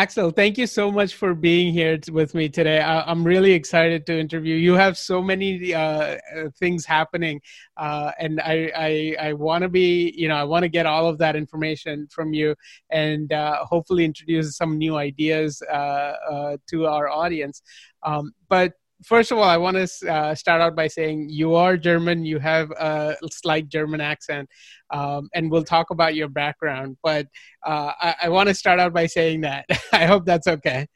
Axel, thank you so much for being here t- with me today. I- am really excited to interview. You have so many uh, uh things happening, uh, and I I, I want to be you know I want to get all of that information from you, and uh, hopefully introduce some new ideas uh, uh, to our audience. Um, but first of all, I want to uh, start out by saying you are German. You have a slight German accent, um, and we'll talk about your background. But uh, I, I want to start out by saying that. I hope that's okay.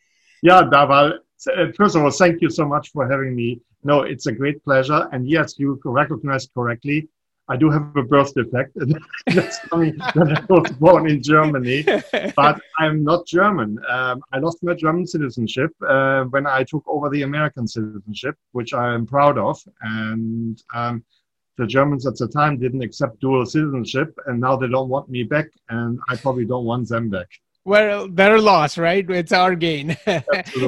Yeah, Dhaval. Uh, first of all, thank you so much for having me. No, it's a great pleasure. And yes, you recognized correctly. I do have a birth defect. That's coming that I was born in Germany, but I'm not German. Um, I lost my German citizenship uh, when I took over the American citizenship, which I am proud of. And um, the Germans at the time didn't accept dual citizenship, and now they don't want me back, and I probably don't want them back well their loss right? It's our gain.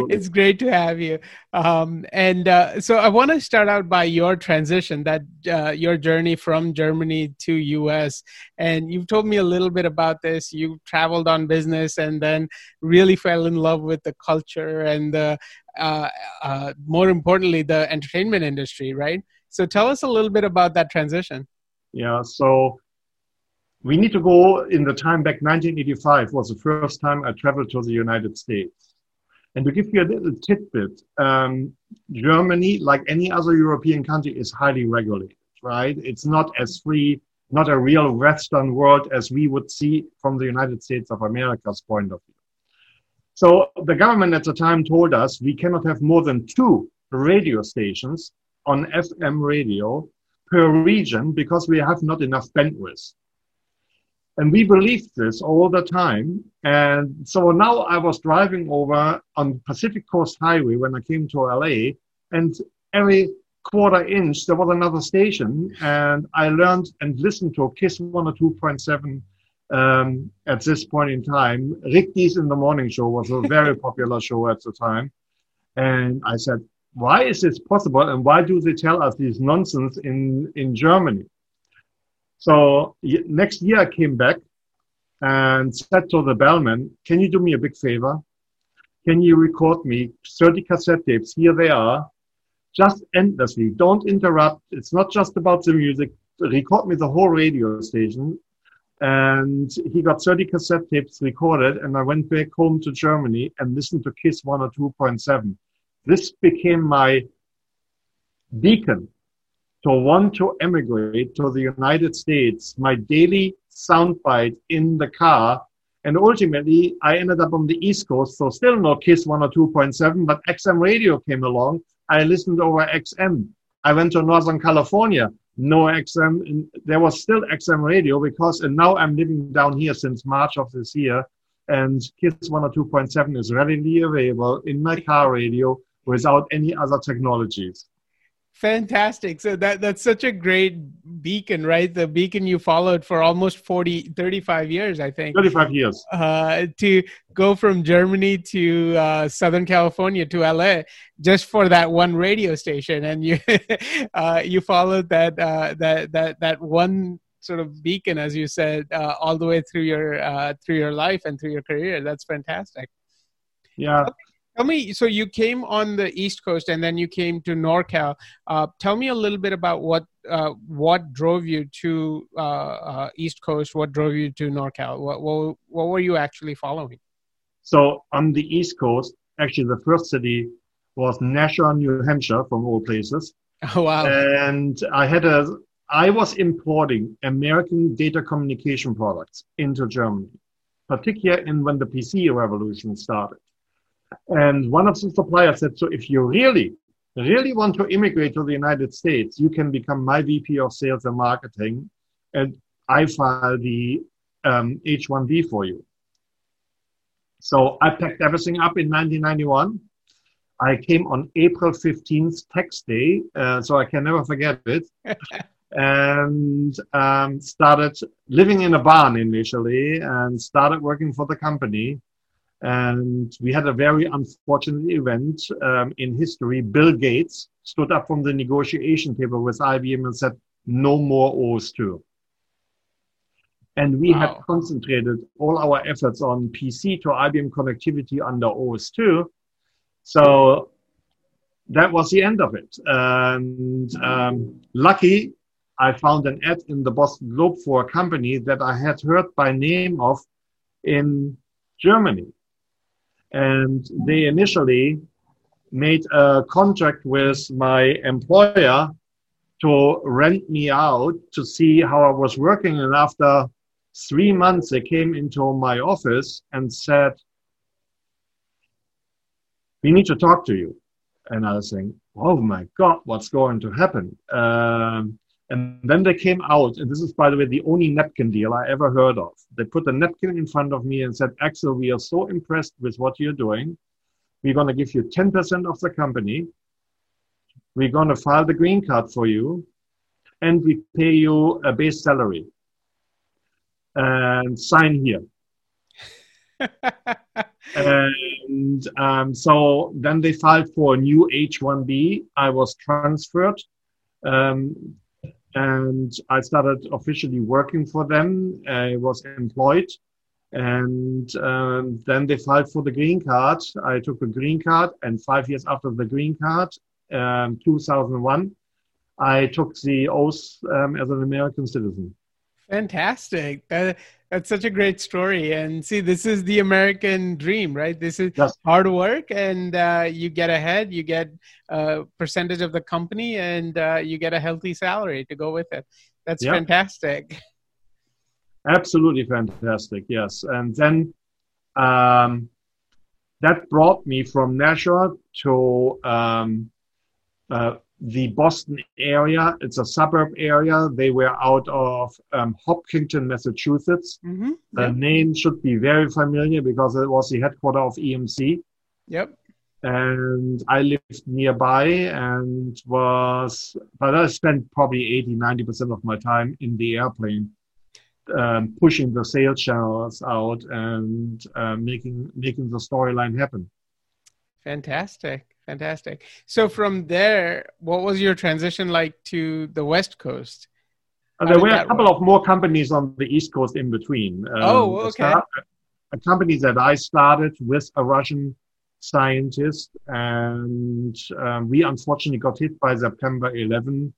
It's great to have you. Um, and uh, so i want to start out by your transition that uh, your journey from germany to us and you've told me a little bit about this. You traveled on business and then really fell in love with the culture and the uh, uh more importantly the entertainment industry right? So tell us a little bit about that transition. Yeah so we need to go in the time back 1985 was the first time I traveled to the United States. And to give you a little tidbit, um, Germany, like any other European country, is highly regulated, right? It's not as free, not a real Western world as we would see from the United States of America's point of view. So the government at the time told us we cannot have more than two radio stations on FM radio per region because we have not enough bandwidth. And we believed this all the time. And so now I was driving over on Pacific Coast Highway when I came to LA, and every quarter inch there was another station, and I learned and listened to Kiss 102.7 um, at this point in time. Rick Dees in the Morning Show was a very popular show at the time. And I said, why is this possible? And why do they tell us this nonsense in, in Germany? So next year I came back and said to the bellman, can you do me a big favor? Can you record me 30 cassette tapes? Here they are. Just endlessly. Don't interrupt. It's not just about the music. Record me the whole radio station. And he got 30 cassette tapes recorded. And I went back home to Germany and listened to Kiss 102.7. This became my beacon to want to emigrate to the United States, my daily soundbite in the car. And ultimately, I ended up on the East Coast, so still no KISS 102.7, but XM radio came along. I listened over XM. I went to Northern California, no XM. There was still XM radio because, and now I'm living down here since March of this year. And KISS 102.7 is readily available in my car radio without any other technologies. Fantastic. So that that's such a great beacon, right? The beacon you followed for almost 40 35 years, I think. 35 years. Uh, to go from Germany to uh, Southern California to LA just for that one radio station and you uh, you followed that uh, that that that one sort of beacon as you said uh, all the way through your uh, through your life and through your career. That's fantastic. Yeah. Tell me, so you came on the East Coast and then you came to NorCal. Uh, tell me a little bit about what uh, what drove you to uh, uh East Coast. What drove you to NorCal? What, what what were you actually following? So on the East Coast, actually, the first city was Nashua, New Hampshire, from all places. Oh wow! And I had a I was importing American data communication products into Germany, particularly in when the PC revolution started. And one of the suppliers said, so if you really, really want to immigrate to the United States, you can become my VP of sales and marketing, and I file the um, H1B for you. So I packed everything up in 1991. I came on April 15th, tax day, uh, so I can never forget it. and um, started living in a barn initially and started working for the company. And we had a very unfortunate event um, in history. Bill Gates stood up from the negotiation table with IBM and said, no more OS2. And we Wow. had concentrated all our efforts on PC to IBM connectivity under OS2. So that was the end of it. And um, lucky, I found an ad in the Boston Globe for a company that I had heard by name of in Germany. And they initially made a contract with my employer to rent me out to see how I was working. And after three months, they came into my office and said, We need to talk to you. And I was saying, Oh my God, what's going to happen? Um, and then they came out, and this is, by the way, the only napkin deal I ever heard of. They put a napkin in front of me and said, Axel, we are so impressed with what you're doing. We're going to give you 10% of the company. We're going to file the green card for you, and we pay you a base salary. And sign here. And um, so then they filed for a new H1B. I was transferred. Um, and I started officially working for them. I was employed. And um, then they filed for the green card. I took the green card, and five years after the green card, um, 2001, I took the oath um, as an American citizen. Fantastic. That, that's such a great story. And see, this is the American dream, right? This is Yes. hard work, and uh, you get ahead, you get a percentage of the company, and uh, you get a healthy salary to go with it. That's Yeah. fantastic. Absolutely fantastic, yes. And then um, that brought me from Nashua to um, uh, the Boston area. It's a suburb area. They were out of um, Hopkinton, Massachusetts. hmm The name should be very familiar because it was the headquarter of EMC. Yep. And I lived nearby and was, but I spent probably 80, 90% of my time in the airplane um, pushing the sales channels out and uh, making making the storyline happen. Fantastic. Fantastic. So from there, what was your transition like to the West Coast? How there were a couple work? of more companies on the East Coast in between. Um, Oh, okay. start- a company that I started with a Russian scientist, and um, we unfortunately got hit by September 11,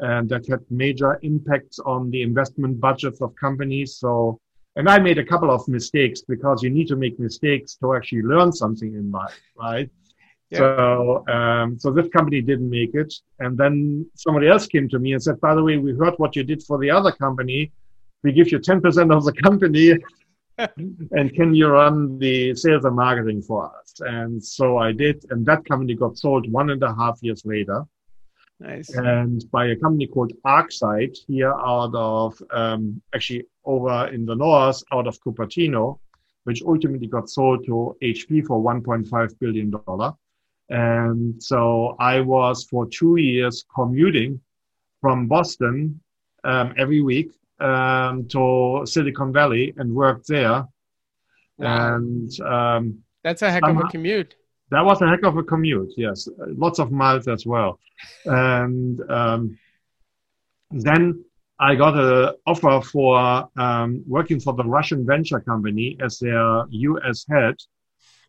and that had major impacts on the investment budgets of companies. So, and I made a couple of mistakes because you need to make mistakes to actually learn something in life, right? Yeah. So, um, so this company didn't make it, and then somebody else came to me and said, "By the way, we heard what you did for the other company. We give you ten percent of the company, and can you run the sales and marketing for us?" And so I did, and that company got sold one and a half years later, Nice. and by a company called ArcSight here out of um, actually over in the north, out of Cupertino, which ultimately got sold to HP for 1.5 billion dollar. And so I was for two years commuting from Boston um, every week um, to Silicon Valley and worked there. Wow. And um, That's a heck of a commute. That was a heck of a commute. Yes, lots of miles as well. And um, then I got an offer for um, working for the Russian venture company as their U.S. head,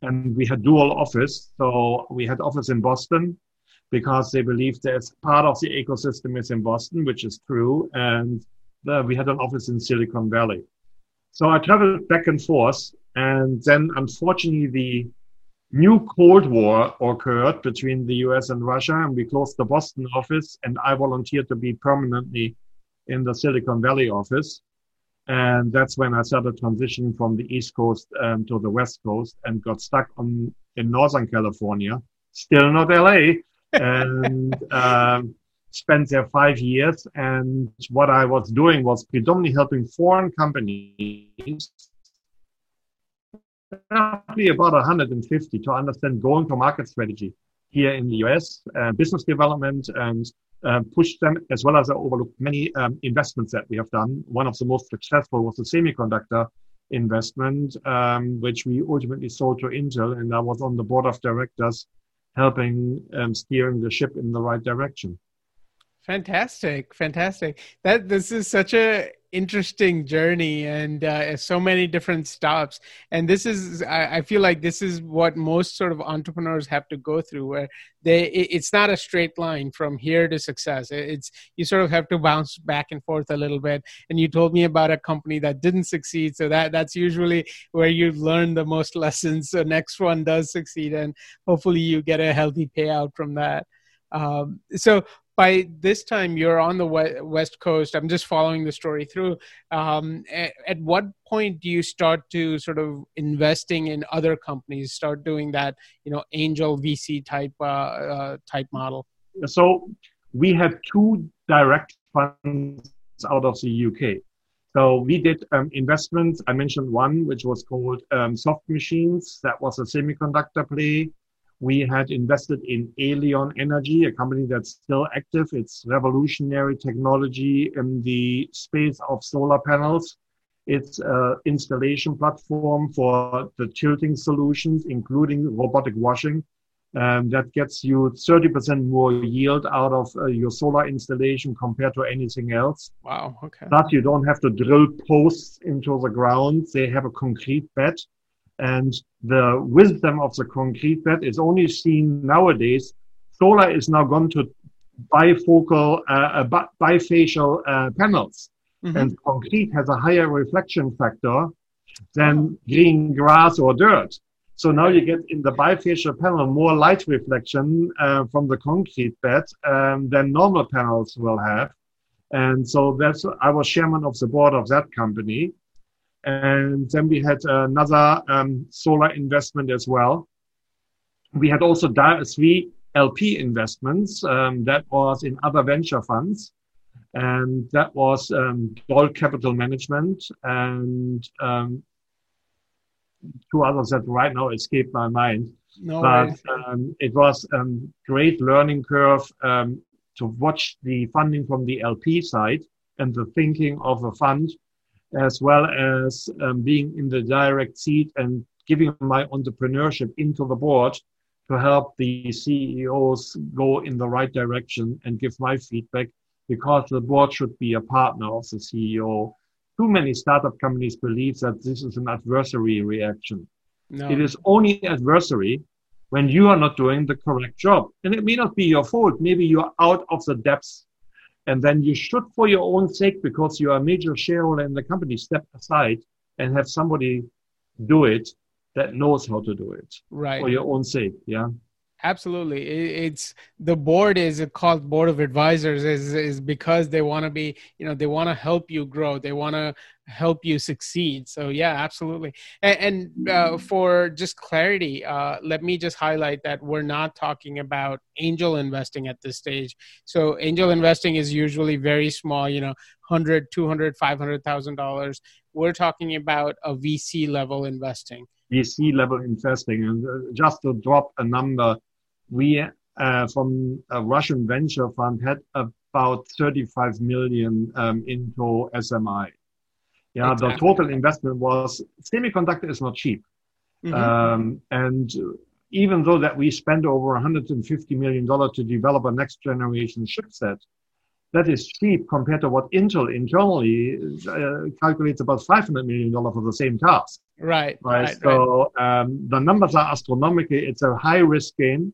and we had dual office. So we had office in Boston because they believed that part of the ecosystem is in Boston, which is true, and we had an office in Silicon Valley. So I traveled back and forth, and then unfortunately the new Cold War occurred between the US and Russia, and we closed the Boston office, and I volunteered to be permanently in the Silicon Valley office. And that's when I started transitioning from the East Coast um, to the West Coast and got stuck on in Northern California, still not LA, and um, spent there five years. And what I was doing was predominantly helping foreign companies roughly about 150 to understand going to market strategy here in the US, uh, business development, and uh, push them as well as I overlooked many um, investments that we have done. One of the most successful was the semiconductor investment, um, which we ultimately sold to Intel, and I was on the board of directors helping um, steering the ship in the right direction. Fantastic, fantastic. That this is such a interesting journey and uh, so many different stops. And this is, I, I, feel like this is what most sort of entrepreneurs have to go through, where they, it, it's not a straight line from here to success. It's you sort of have to bounce back and forth a little bit. And you told me about a company that didn't succeed, so that that's usually where you learn the most lessons. So next one does succeed, and hopefully you get a healthy payout from that. Um, so by this time you're on the west coast i'm just following the story through um, at, at, what point do you start to sort of investing in other companies? Start doing that you know angel vc type uh, uh, type model. So we have two direct funds out of the uk so we did um, investments. I mentioned one which was called um, soft machines. That was a semiconductor play we had invested in Alion Energy, a company that's still active. It's revolutionary technology in the space of solar panels. It's an installation platform for the tilting solutions, including robotic washing. Um, that gets you 30% more yield out of uh, your solar installation compared to anything else. Wow. Okay. But you don't have to drill posts into the ground. They have a concrete bed. And the wisdom of the concrete bed is only seen nowadays. Solar is now gone to bifocal, uh, uh, bifacial uh, panels. Mm-hmm. And concrete has a higher reflection factor than green grass or dirt. So now you get in the bifacial panel more light reflection uh, from the concrete bed um, than normal panels will have. And so that's, I was chairman of the board of that company. And then we had another um, solar investment as well. We had also three LP investments um, that was in other venture funds. And that was um, Gold Capital Management and um, two others that right now escape my mind. No but um, it was a um, great learning curve um, to watch the funding from the LP side and the thinking of a fund as well as um, being in the direct seat and giving my entrepreneurship into the board to help the CEOs go in the right direction and give my feedback because the board should be a partner of the CEO. Too many startup companies believe that this is an adversary reaction. No. It is only adversary when you are not doing the correct job. And it may not be your fault. Maybe you're out of the depths and then you should, for your own sake, because you are a major shareholder in the company, step aside and have somebody do it that knows how to do it right for your own sake. Yeah absolutely. It's the board is called board of advisors is is because they want to be you know they want to help you grow. They want to help you succeed. So yeah absolutely. And, and uh, for just clarity uh, let me just highlight that we're not talking about angel investing at this stage. So angel investing is usually very small you know 100 200 500000 dollars. We're talking about a vc level investing. VC level investing. And uh, just to drop a number, we uh, from a Russian venture fund had about 35 million um, into SMI. Yeah, exactly. the total investment was semiconductor is not cheap. Mm-hmm. Um, and even though that we spent over 150 million dollars to develop a next generation chipset, that is cheap compared to what Intel internally uh, calculates about 500 million dollars for the same task. Right. Right. right so right. Um, the numbers are astronomical. It's a high risk game.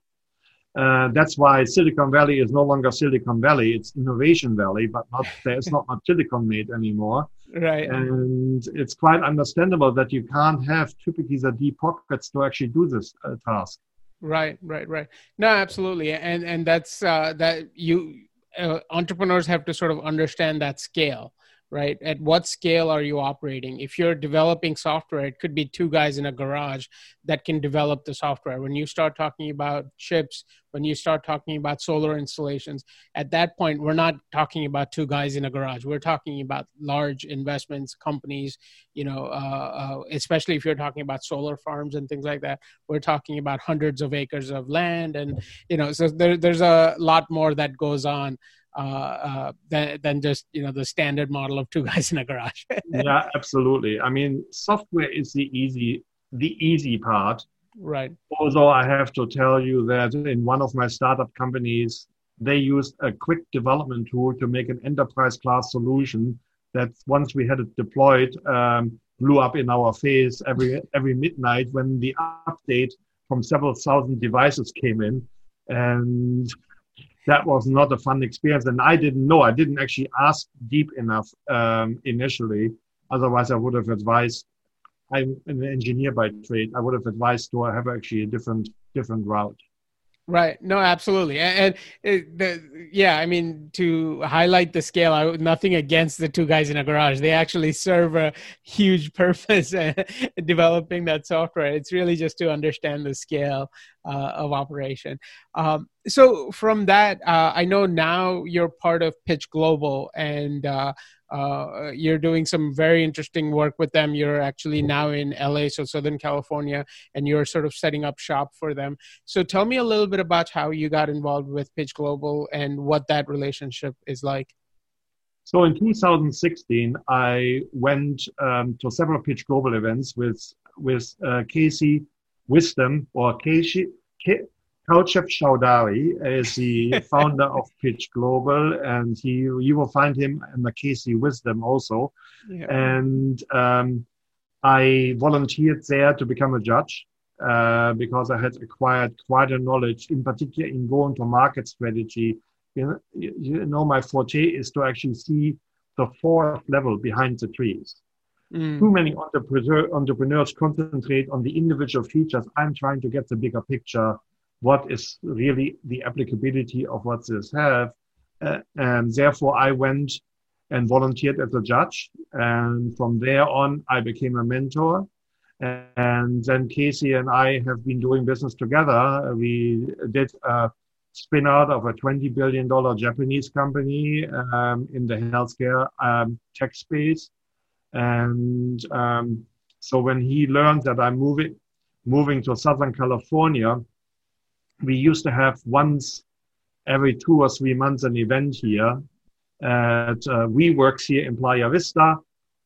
Uh, that's why Silicon Valley is no longer Silicon Valley; it's Innovation Valley. But not, there's not much silicon made anymore. Right. And it's quite understandable that you can't have typically the deep pockets to actually do this uh, task. Right. Right. Right. No, absolutely. And and that's uh, that you uh, entrepreneurs have to sort of understand that scale right? At what scale are you operating? If you're developing software it could be two guys in a garage that can develop the software. When you start talking about chips when you start talking about solar installations at that point we're not talking about two guys in a garage. We're talking about large investments companies you know uh, uh, especially if you're talking about solar farms and things like that. We're talking about hundreds of acres of land and you know so there, there's a lot more that goes on uh, uh, than, than just you know the standard model of two guys in a garage. yeah, absolutely. I mean, software is the easy the easy part. Right. Although I have to tell you that in one of my startup companies, they used a quick development tool to make an enterprise class solution that once we had it deployed, um, blew up in our face every every midnight when the update from several thousand devices came in, and that was not a fun experience. And I didn't know. I didn't actually ask deep enough um, initially. Otherwise, I would have advised. I'm an engineer by trade. I would have advised to have actually a different different route. Right. No, absolutely. And, it, the, yeah, I mean, to highlight the scale, I, nothing against the two guys in a garage. They actually serve a huge purpose developing that software. It's really just to understand the scale uh, of operation. Um, so from that, uh, I know now you're part of Pitch Global and uh, uh, you're doing some very interesting work with them. You're actually now in LA, so Southern California, and you're sort of setting up shop for them. So tell me a little bit about how you got involved with Pitch Global and what that relationship is like. So in 2016, I went um, to several Pitch Global events with with uh, Casey Wisdom or Casey. Kaushal Chowdhury is the founder of Pitch Global, and he you will find him in the Casey Wisdom also. Yeah. And um, I volunteered there to become a judge uh, because I had acquired quite a knowledge, in particular in going to market strategy. You know, you know, my forte is to actually see the fourth level behind the trees. Mm. Too many entrepreneur, entrepreneurs concentrate on the individual features. I'm trying to get the bigger picture what is really the applicability of what this have. Uh, and therefore, I went and volunteered as a judge. And from there on, I became a mentor. And then Casey and I have been doing business together. We did a spin out of a $20 billion Japanese company um, in the healthcare um, tech space. And um, so when he learned that I'm moving, moving to Southern California, we used to have once every two or three months an event here at uh, WeWorks here in Playa Vista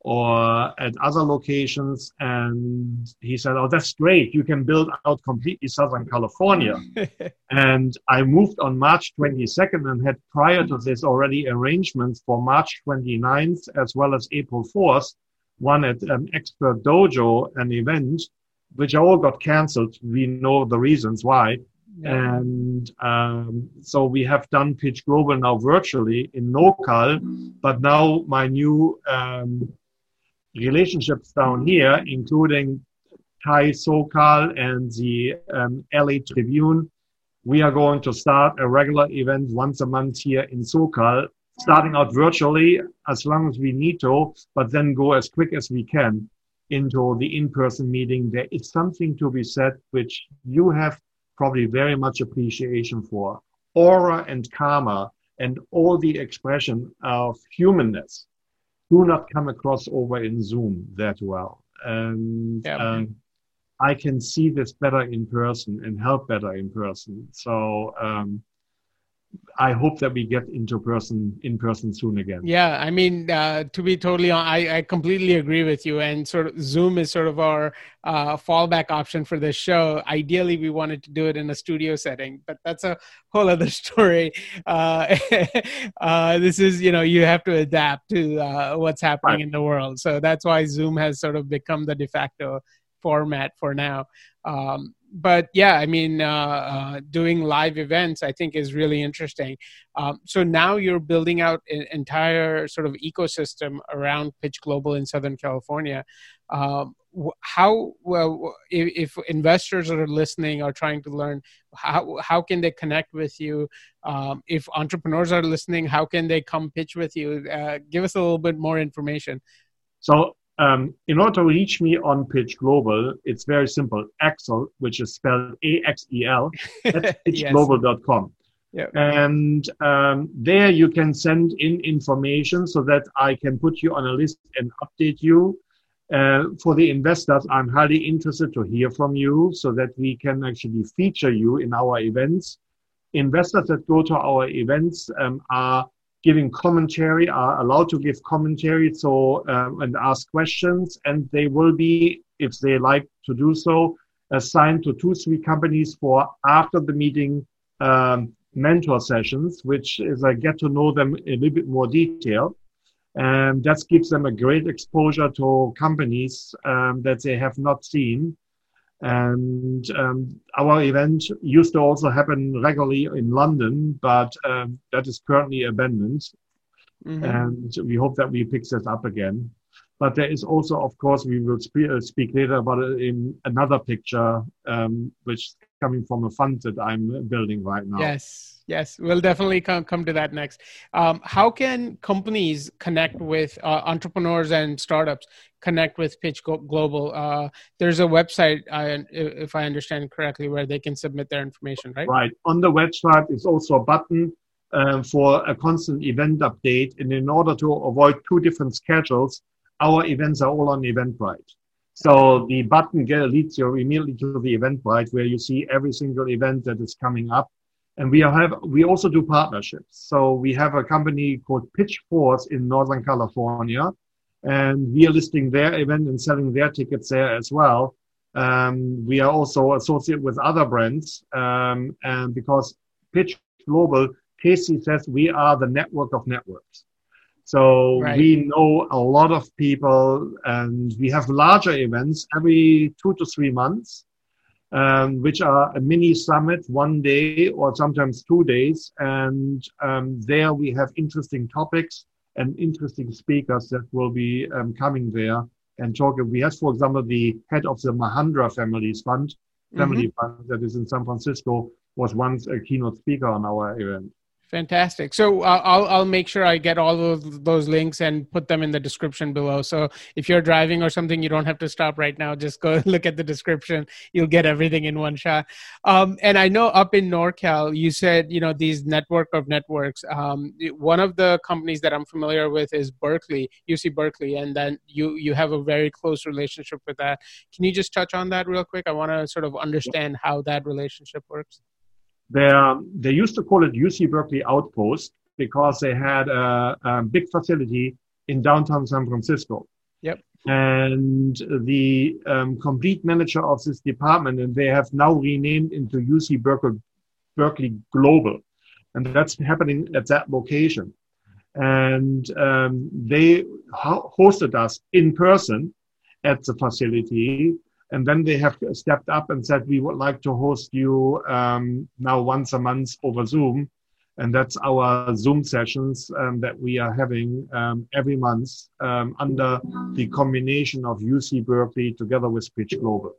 or at other locations. And he said, Oh, that's great. You can build out completely Southern California. and I moved on March 22nd and had prior to this already arrangements for March 29th as well as April 4th, one at um, Expert Dojo, an event, which all got canceled. We know the reasons why. Yeah. And um, so we have done Pitch Global now virtually in local, but now my new um, relationships down here, including TiE SoCal and the um, LA Tribune, we are going to start a regular event once a month here in SoCal, starting out virtually as long as we need to, but then go as quick as we can into the in-person meeting. There is something to be said, which you have probably very much appreciation for. Aura and karma and all the expression of humanness do not come across over in Zoom that well. And yeah. um, I can see this better in person and help better in person. So um, I hope that we get into person in person soon again. Yeah, I mean, uh, to be totally on, I, I completely agree with you. And sort of Zoom is sort of our uh, fallback option for this show. Ideally, we wanted to do it in a studio setting, but that's a whole other story. Uh, uh this is, you know, you have to adapt to uh, what's happening right. in the world. So that's why Zoom has sort of become the de facto format for now. Um, but yeah, I mean, uh, uh, doing live events, I think, is really interesting. Um, so now you're building out an entire sort of ecosystem around Pitch Global in Southern California. Um, how well if, if, investors are listening are trying to learn how how can they connect with you um, if entrepreneurs are listening how can they come pitch with you uh, give us a little bit more information so um, in order to reach me on Pitch Global, it's very simple. Axel, which is spelled A X E L, at pitchglobal.com. Yeah. And um, there you can send in information so that I can put you on a list and update you. Uh, for the investors, I'm highly interested to hear from you so that we can actually feature you in our events. Investors that go to our events um, are giving commentary, are allowed to give commentary so um, and ask questions, and they will be, if they like to do so, assigned to two, three companies for after the meeting um, mentor sessions, which is I get to know them a little bit more detail. And that gives them a great exposure to companies um, that they have not seen. And um, our event used to also happen regularly in London, but um, that is currently abandoned. Mm-hmm. And we hope that we pick this up again. But there is also, of course, we will uh, speak later about it in another picture, um, which coming from a fund that I'm building right now. Yes yes we'll definitely come, come to that next. Um, how can companies connect with uh, entrepreneurs and startups connect with pitch global? Uh, there's a website uh, if i understand correctly where they can submit their information right? Right. On the website is also a button um, for a constant event update. And in order to avoid two different schedules our events are all on eventbrite so the button get leads you immediately to the eventbrite where you see every single event that is coming up and we have we also do partnerships. So we have a company called Pitch Force in Northern California, and we are listing their event and selling their tickets there as well. Um, we are also associated with other brands, um, and because Pitch Global, Casey says we are the network of networks. So right. we know a lot of people, and we have larger events every two to three months um, which are a mini summit, one day or sometimes two days. And um, there we have interesting topics and interesting speakers that will be um, coming there and talking. We have, for example, the head of the Mahandra Families Fund, Family mm-hmm. Fund that is in San Francisco, was once a keynote speaker on our event. Fantastic. So uh, I'll I'll make sure I get all of those links and put them in the description below. So if you're driving or something, you don't have to stop right now. Just go look at the description. You'll get everything in one shot. Um, and I know up in NorCal, you said you know these network of networks. Um, one of the companies that I'm familiar with is Berkeley, UC Berkeley, and then you you have a very close relationship with that. Can you just touch on that real quick? I want to sort of understand how that relationship works. They, they used to call it UC Berkeley Outpost because they had a, a big facility in downtown San Francisco. Yep. And the um, complete manager of this department, and they have now renamed into UC Berkeley, Berkeley Global. And that's happening at that location. And um, they ho- hosted us in person at the facility and then they have stepped up and said, we would like to host you um, now once a month over Zoom. And that's our Zoom sessions um, that we are having um, every month um, under the combination of UC Berkeley together with Pitch Global.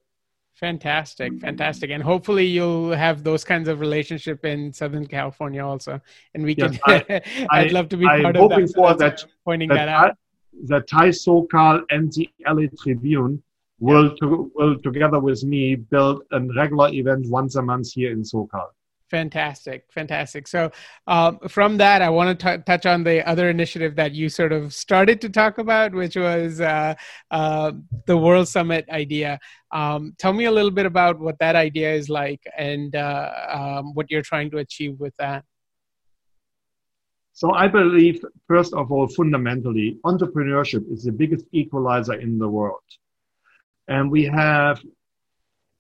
Fantastic, fantastic, and hopefully you'll have those kinds of relationship in Southern California also, and we can. Yes, I, would love to be I'm part of that. For that pointing that, that out. The TiE SoCal and the LA Tribune will, to, will together with me build a regular event once a month here in SoCal. Fantastic, fantastic. So, um, from that, I want to t- touch on the other initiative that you sort of started to talk about, which was uh, uh, the World Summit idea. Um, tell me a little bit about what that idea is like and uh, um, what you're trying to achieve with that. So, I believe, first of all, fundamentally, entrepreneurship is the biggest equalizer in the world. And we have,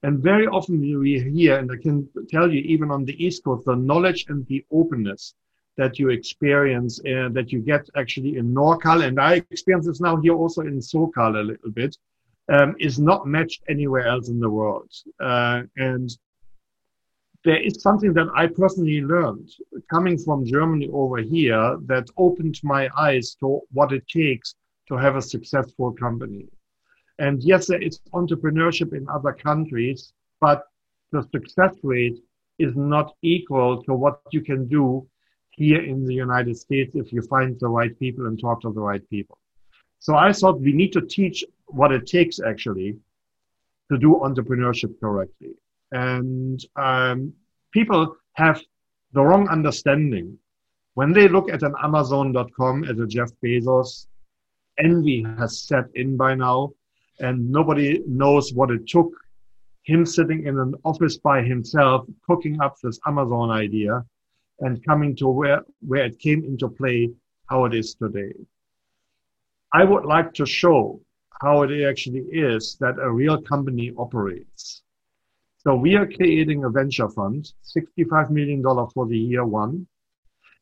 and very often we hear, and I can tell you even on the East Coast, the knowledge and the openness that you experience, uh, that you get actually in NorCal, and I experience this now here also in SoCal a little bit, um, is not matched anywhere else in the world. Uh, and there is something that I personally learned coming from Germany over here that opened my eyes to what it takes to have a successful company. And yes, there is entrepreneurship in other countries, but the success rate is not equal to what you can do here in the United States if you find the right people and talk to the right people. So I thought we need to teach what it takes actually to do entrepreneurship correctly. And um, people have the wrong understanding. When they look at an Amazon.com as a Jeff Bezos, envy has set in by now and nobody knows what it took him sitting in an office by himself, cooking up this Amazon idea and coming to where, where it came into play, how it is today. I would like to show how it actually is that a real company operates. So we are creating a venture fund, $65 million for the year one.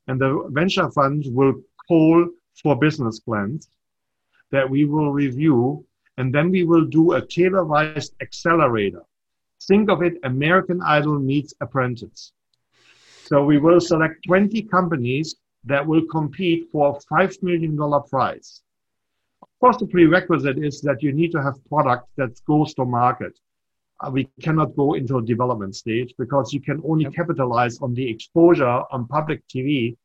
And the venture fund will call for business plans that we will review, and then we will do a tailor-made accelerator. Think of it, American Idol meets Apprentice. So we will select 20 companies that will compete for a $5 million prize. Of course, the prerequisite is that you need to have product that goes to market. Uh, we cannot go into a development stage because you can only capitalize on the exposure on public TV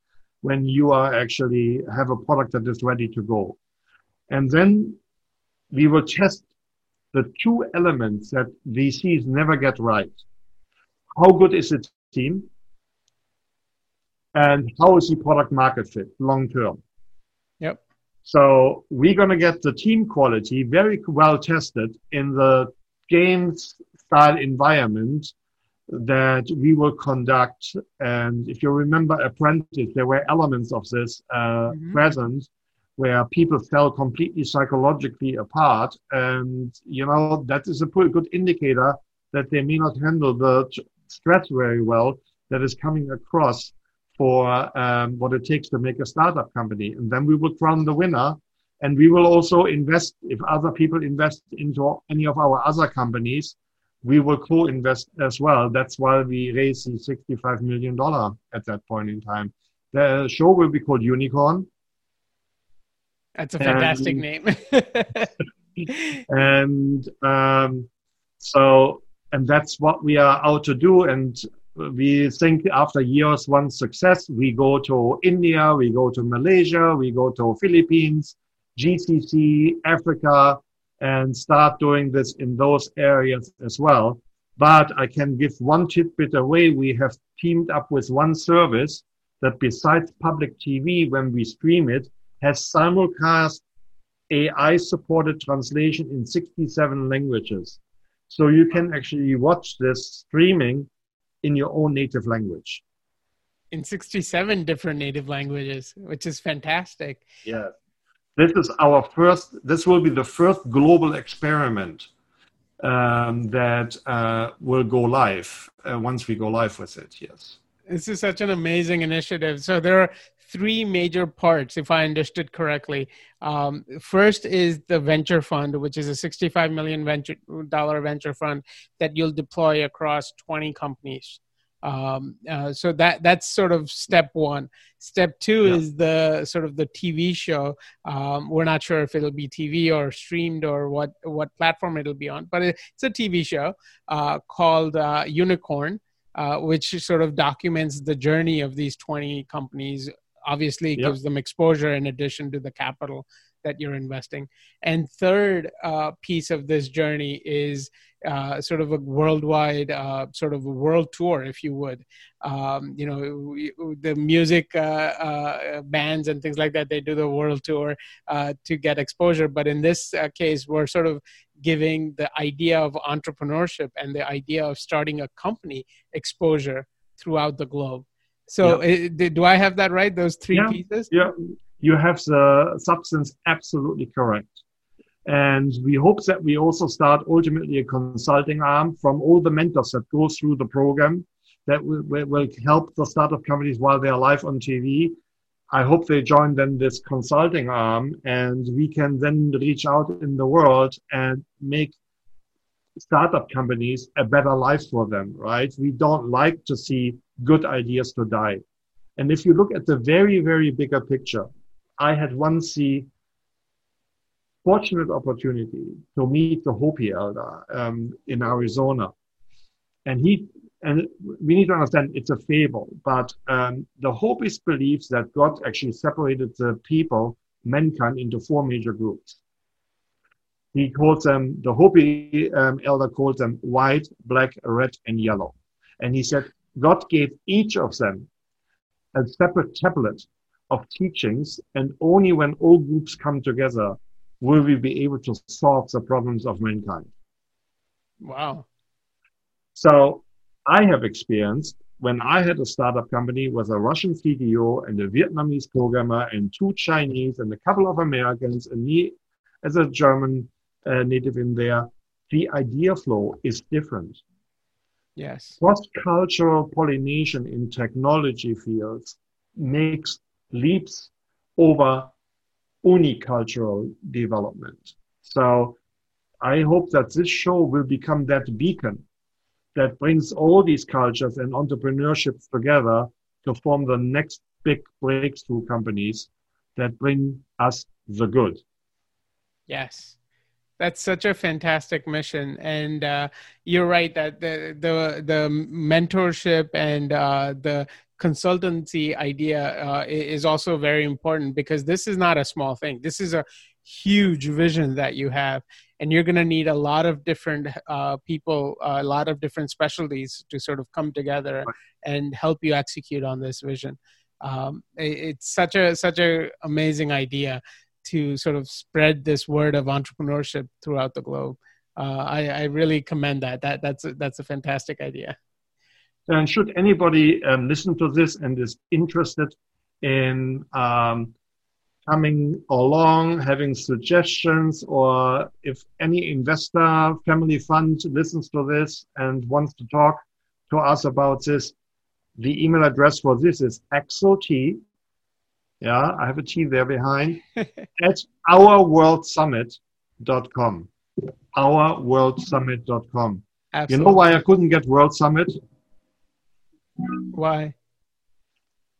when you are actually have a product that is ready to go. And then we will test the two elements that VCs never get right. How good is the team? And how is the product market fit long term? Yep. So we're going to get the team quality very well tested in the games style environment that we will conduct. And if you remember Apprentice, there were elements of this uh, mm-hmm. present where people fell completely psychologically apart. And, you know, that is a good indicator that they may not handle the stress very well that is coming across for um, what it takes to make a startup company. And then we will crown the winner. And we will also invest, if other people invest into any of our other companies, we will co-invest as well. That's why we raised the $65 million at that point in time. The show will be called Unicorn. That's a fantastic and, name. and um, so, and that's what we are out to do. And we think after years one success, we go to India, we go to Malaysia, we go to Philippines, GCC, Africa, and start doing this in those areas as well. But I can give one tidbit away. We have teamed up with one service that besides public TV, when we stream it, has simulcast AI supported translation in 67 languages. So you can actually watch this streaming in your own native language. In 67 different native languages, which is fantastic. Yeah. This is our first, this will be the first global experiment um, that uh, will go live uh, once we go live with it, yes. This is such an amazing initiative. So there are three major parts, if I understood correctly. Um, first is the venture fund, which is a 65 million venture dollar venture fund that you'll deploy across 20 companies. Um, uh, so that that's sort of step one. Step two yeah. is the sort of the TV show. Um, we're not sure if it'll be TV or streamed or what what platform it'll be on, but it's a TV show uh, called uh, Unicorn. Uh, which sort of documents the journey of these 20 companies obviously yep. gives them exposure in addition to the capital that you're investing. And third uh, piece of this journey is uh, sort of a worldwide, uh, sort of a world tour, if you would. Um, you know, the music uh, uh, bands and things like that, they do the world tour uh, to get exposure. But in this case, we're sort of giving the idea of entrepreneurship and the idea of starting a company exposure throughout the globe. So, yeah. Eh, it, do I have that right? Those three yeah. pieces? Yeah, you have the substance absolutely correct. And we hope that we also start ultimately a consulting arm from all the mentors that go through the program that will, will help the startup companies while they are live on TV. I hope they join then this consulting arm and we can then reach out in the world and make startup companies a better life for them, right? We don't like to see good ideas to die. And if you look at the very, very bigger picture, I had once the fortunate opportunity to meet the Hopi elder um, in Arizona. And he, and we need to understand it's a fable, but um, the Hopis believes that God actually separated the people, mankind, into four major groups. He calls them, the Hopi um, elder calls them white, black, red, and yellow. And he said, God gave each of them a separate tablet of teachings, and only when all groups come together will we be able to solve the problems of mankind. Wow. So I have experienced when I had a startup company with a Russian CTO and a Vietnamese programmer and two Chinese and a couple of Americans and me as a German uh, native in there, the idea flow is different. Yes. Cross-cultural pollination in technology fields makes leaps over unicultural development. So I hope that this show will become that beacon that brings all these cultures and entrepreneurships together to form the next big breakthrough companies that bring us the good. Yes. That's such a fantastic mission, and uh, you're right that the the the mentorship and uh, the consultancy idea uh, is also very important because this is not a small thing. This is a huge vision that you have, and you're going to need a lot of different uh, people, a lot of different specialties to sort of come together and help you execute on this vision. Um, it's such a such a amazing idea to sort of spread this word of entrepreneurship throughout the globe. Uh, I, I, really commend that. That that's a, that's a fantastic idea. And should anybody um, listen to this and is interested in um, coming along, having suggestions, or if any investor, family fund listens to this and wants to talk to us about this, the email address for this is axelt, yeah, I have a T there behind, at ourworldsummit.com. Ourworldsummit.com. Absolutely. You know why I couldn't get World Summit? Why?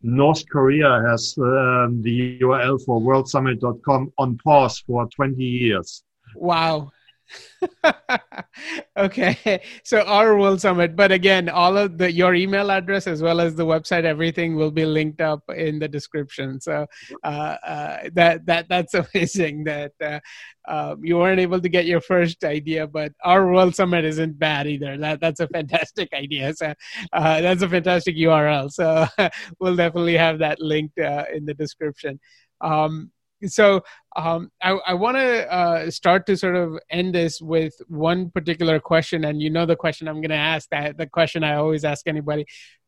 North Korea has um, the URL for worldsummit.com on pause for 20 years. Wow. okay so our world summit but again all of the your email address as well as the website everything will be linked up in the description. So uh, uh, that that that's amazing that uh, um, you weren't able to get your first idea but our world summit isn't bad either. That that's a fantastic idea. So uh, that's a fantastic url so we'll definitely have that linked uh, in the description. Um, so um, I, I want to uh, start to sort of end this with one particular question, and you know the question I'm going to ask that the question I always ask anybody.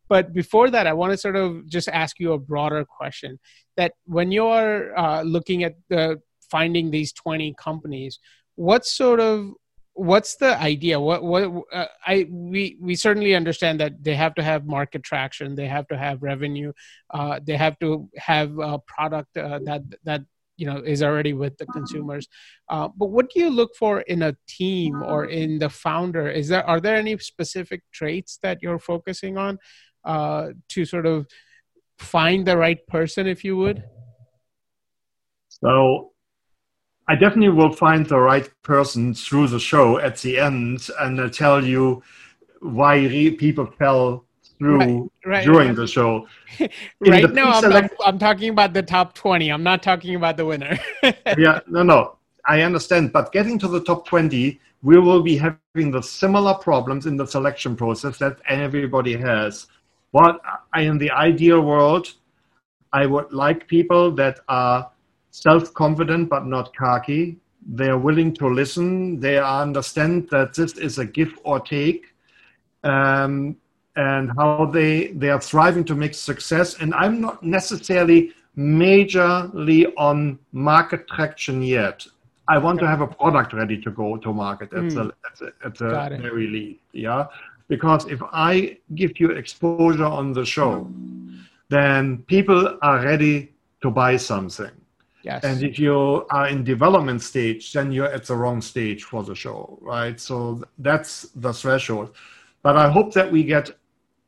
But before that, I want to sort of just ask you a broader question. That when you're uh, looking at the finding these 20 companies, what sort of what's the idea what what uh, i we we certainly understand that they have to have market traction they have to have revenue uh, they have to have a product uh, that that you know is already with the consumers. Uh, but what do you look for in a team or in the founder? Is there are there any specific traits that you're focusing on uh, to sort of find the right person if you would? So i definitely will find the right person through the show at the end and I'll tell you why people fell through right, right, during the show. right now, I'm, I'm, I'm, talking about the top 20. I'm not talking about the winner. yeah, no, no. I understand. But getting to the top 20, we will be having the similar problems in the selection process that everybody has. What I, in the ideal world, I would like people that are self confident but not cocky. They are willing to listen. They understand that this is a give or take. Um, and how they they are thriving to make success. And I'm not necessarily majorly on market traction yet. I want okay. to have a product ready to go to market at mm. the at the, at the very least. Yeah, because if I give you exposure on the show, then people are ready to buy something. Yes. And if you are in development stage, then you're at the wrong stage for the show, right? So that's the threshold. But I hope that we get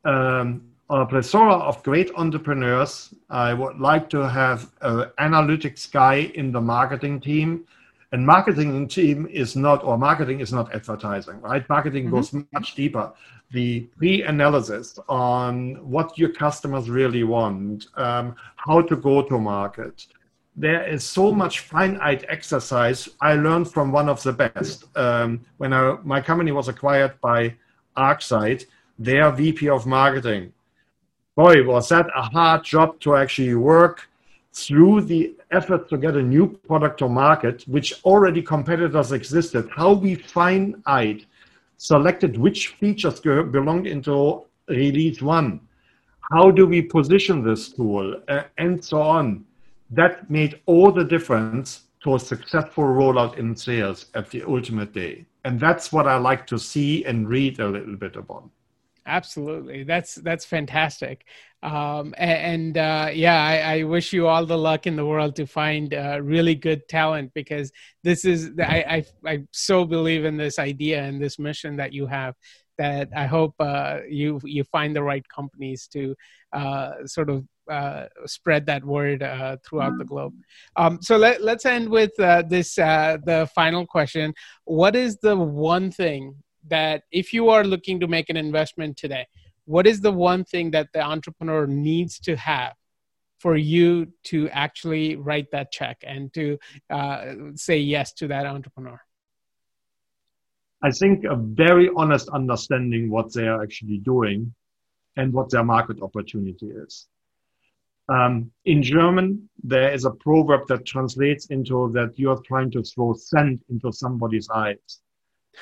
um, a plethora of great entrepreneurs. I would like to have an analytics guy in the marketing team. And marketing team is not, or marketing is not advertising, right? Marketing mm-hmm. goes much deeper. The pre-analysis on what your customers really want, um, how to go to market. There is so much finite exercise. I learned from one of the best um, when I, my company was acquired by ArcSight their VP of marketing. Boy, was that a hard job to actually work through the effort to get a new product to market, which already competitors existed, how we fine-eyed selected which features belonged into release one. How do we position this tool uh, and so on. That made all the difference to a successful rollout in sales at the ultimate day. And that's what I like to see and read a little bit about. Absolutely, that's that's fantastic, um, and, uh, yeah, I, I, wish you all the luck in the world to find uh, really good talent because this is I, I I so believe in this idea and this mission that you have that I hope uh, you you find the right companies to uh, sort of uh, spread that word uh, throughout the globe. Um, so let, let's end with uh, this uh, the final question. What is the one thing that if you are looking to make an investment today, what is the one thing that the entrepreneur needs to have for you to actually write that check and to uh, say yes to that entrepreneur? I think a very honest understanding what they are actually doing and what their market opportunity is. Um, in German, there is a proverb that translates into that you are trying to throw sand into somebody's eyes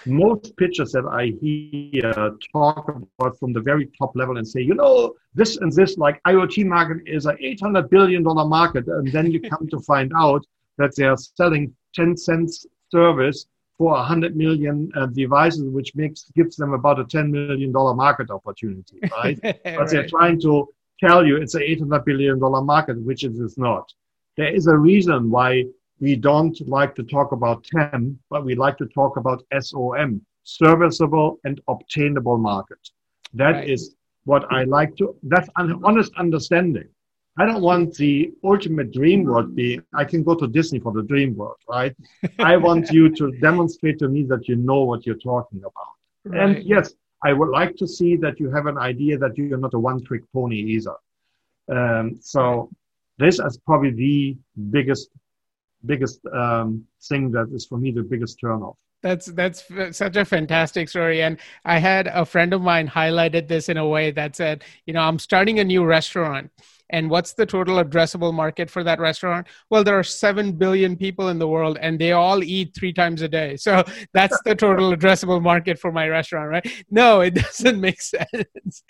most pitchers that I hear talk about from the very top level and say, you know, this and this, like IoT market is an $800 billion market. And then you come to find out that they are selling 10 cents service for 100 million uh, devices, which makes gives them about a 10 million dollar market opportunity, right? right? But they're trying to tell you it's an 800 billion dollar market, which it is not. There is a reason why we don't like to talk about TAM, but we like to talk about SOM, serviceable and obtainable market. That right. is what I like to, that's an honest understanding. I don't want the ultimate dream world being, I can go to Disney for the dream world, right? I want you to demonstrate to me that you know what you're talking about. Right. And yes, I would like to see that you have an idea that you're not a one trick pony either. Um, so this is probably the biggest biggest um, thing that is for me the biggest turnoff. That's that's such a fantastic story, and I had a friend of mine highlighted this in a way that said, you know, I'm starting a new restaurant, and what's the total addressable market for that restaurant? Well, there are 7 billion people in the world and they all eat three times a day. So that's the total addressable market for my restaurant, right? No, it doesn't make sense.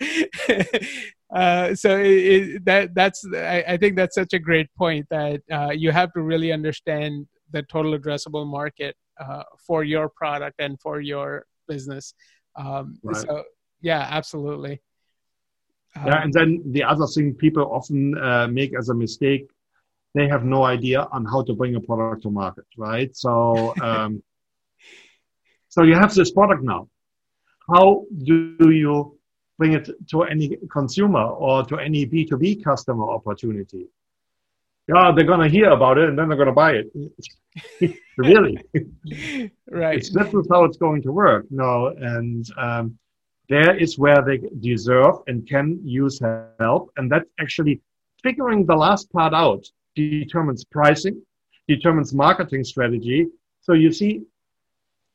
uh, so it, it, that that's I, I, think that's such a great point that uh, you have to really understand the total addressable market uh, for your product and for your business. Um, right. So yeah, absolutely. Yeah, um, and then the other thing people often uh, make as a mistake, they have no idea on how to bring a product to market, right? So, um, so you have this product now. How do you bring it to any consumer or to any B2B customer opportunity. Yeah, they're going to hear about it and then they're going to buy it. really? right. It's, this is how it's going to work. No, and um, there is where they deserve and can use help. And that actually figuring the last part out determines pricing, determines marketing strategy. So you see,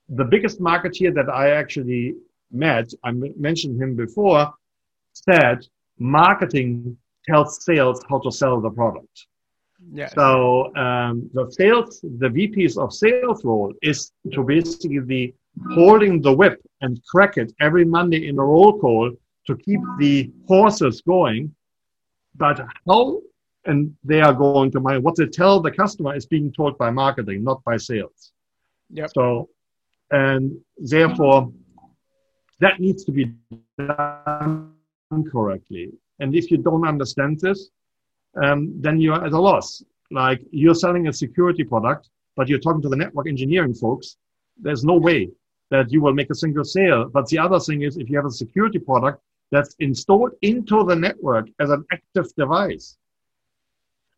the biggest marketeer that I actually met, I mentioned him before, said marketing tells sales how to sell the product. Yes. So um, the sales, the VPs of sales role is to basically holding the whip and crack it every Monday in a roll call to keep the horses going. But how and they are going to my what they tell the customer is being told by marketing, not by sales. Yep. So and therefore that needs to be done correctly. And if you don't understand this, um, then you're at a loss. Like you're selling a security product, but you're talking to the network engineering folks. There's no way that you will make a single sale. But the other thing is, if you have a security product that's installed into the network as an active device,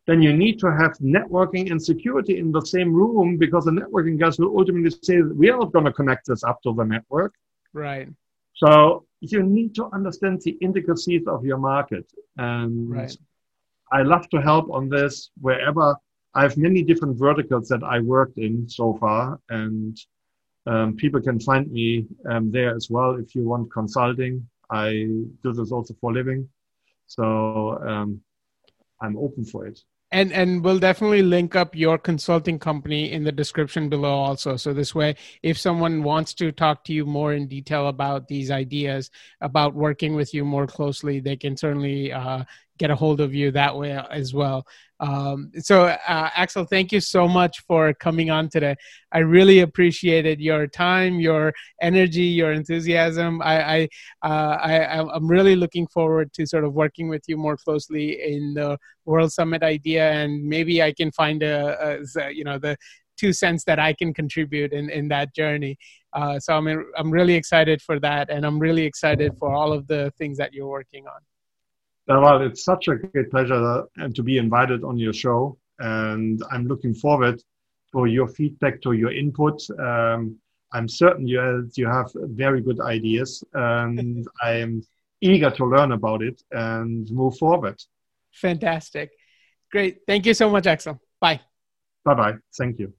then you need to have networking and security in the same room because the networking guys will ultimately say, we are not going to connect this up to the network. Right. So you need to understand the intricacies of your market. And right. I love to help on this wherever I have many different verticals that I worked in so far. And um, people can find me um, there as well if you want consulting. I do this also for living. So um, I'm open for it and and we'll definitely link up your consulting company in the description below also so this way if someone wants to talk to you more in detail about these ideas about working with you more closely they can certainly uh, get a hold of you that way as well. Um, so, uh, Axel, thank you so much for coming on today. I really appreciated your time, your energy, your enthusiasm. I, I, uh, I, am really looking forward to sort of working with you more closely in the World Summit idea, and maybe I can find a, a you know, the two cents that I can contribute in, in that journey. Uh, so I'm I'm really excited for that, and I'm really excited for all of the things that you're working on. Well, it's such a great pleasure to be invited on your show, and I'm looking forward for your feedback, to your input. Um, I'm certain you you have very good ideas, and I'm eager to learn about it and move forward. Fantastic, great! Thank you so much, Axel. Bye. Bye bye. Thank you.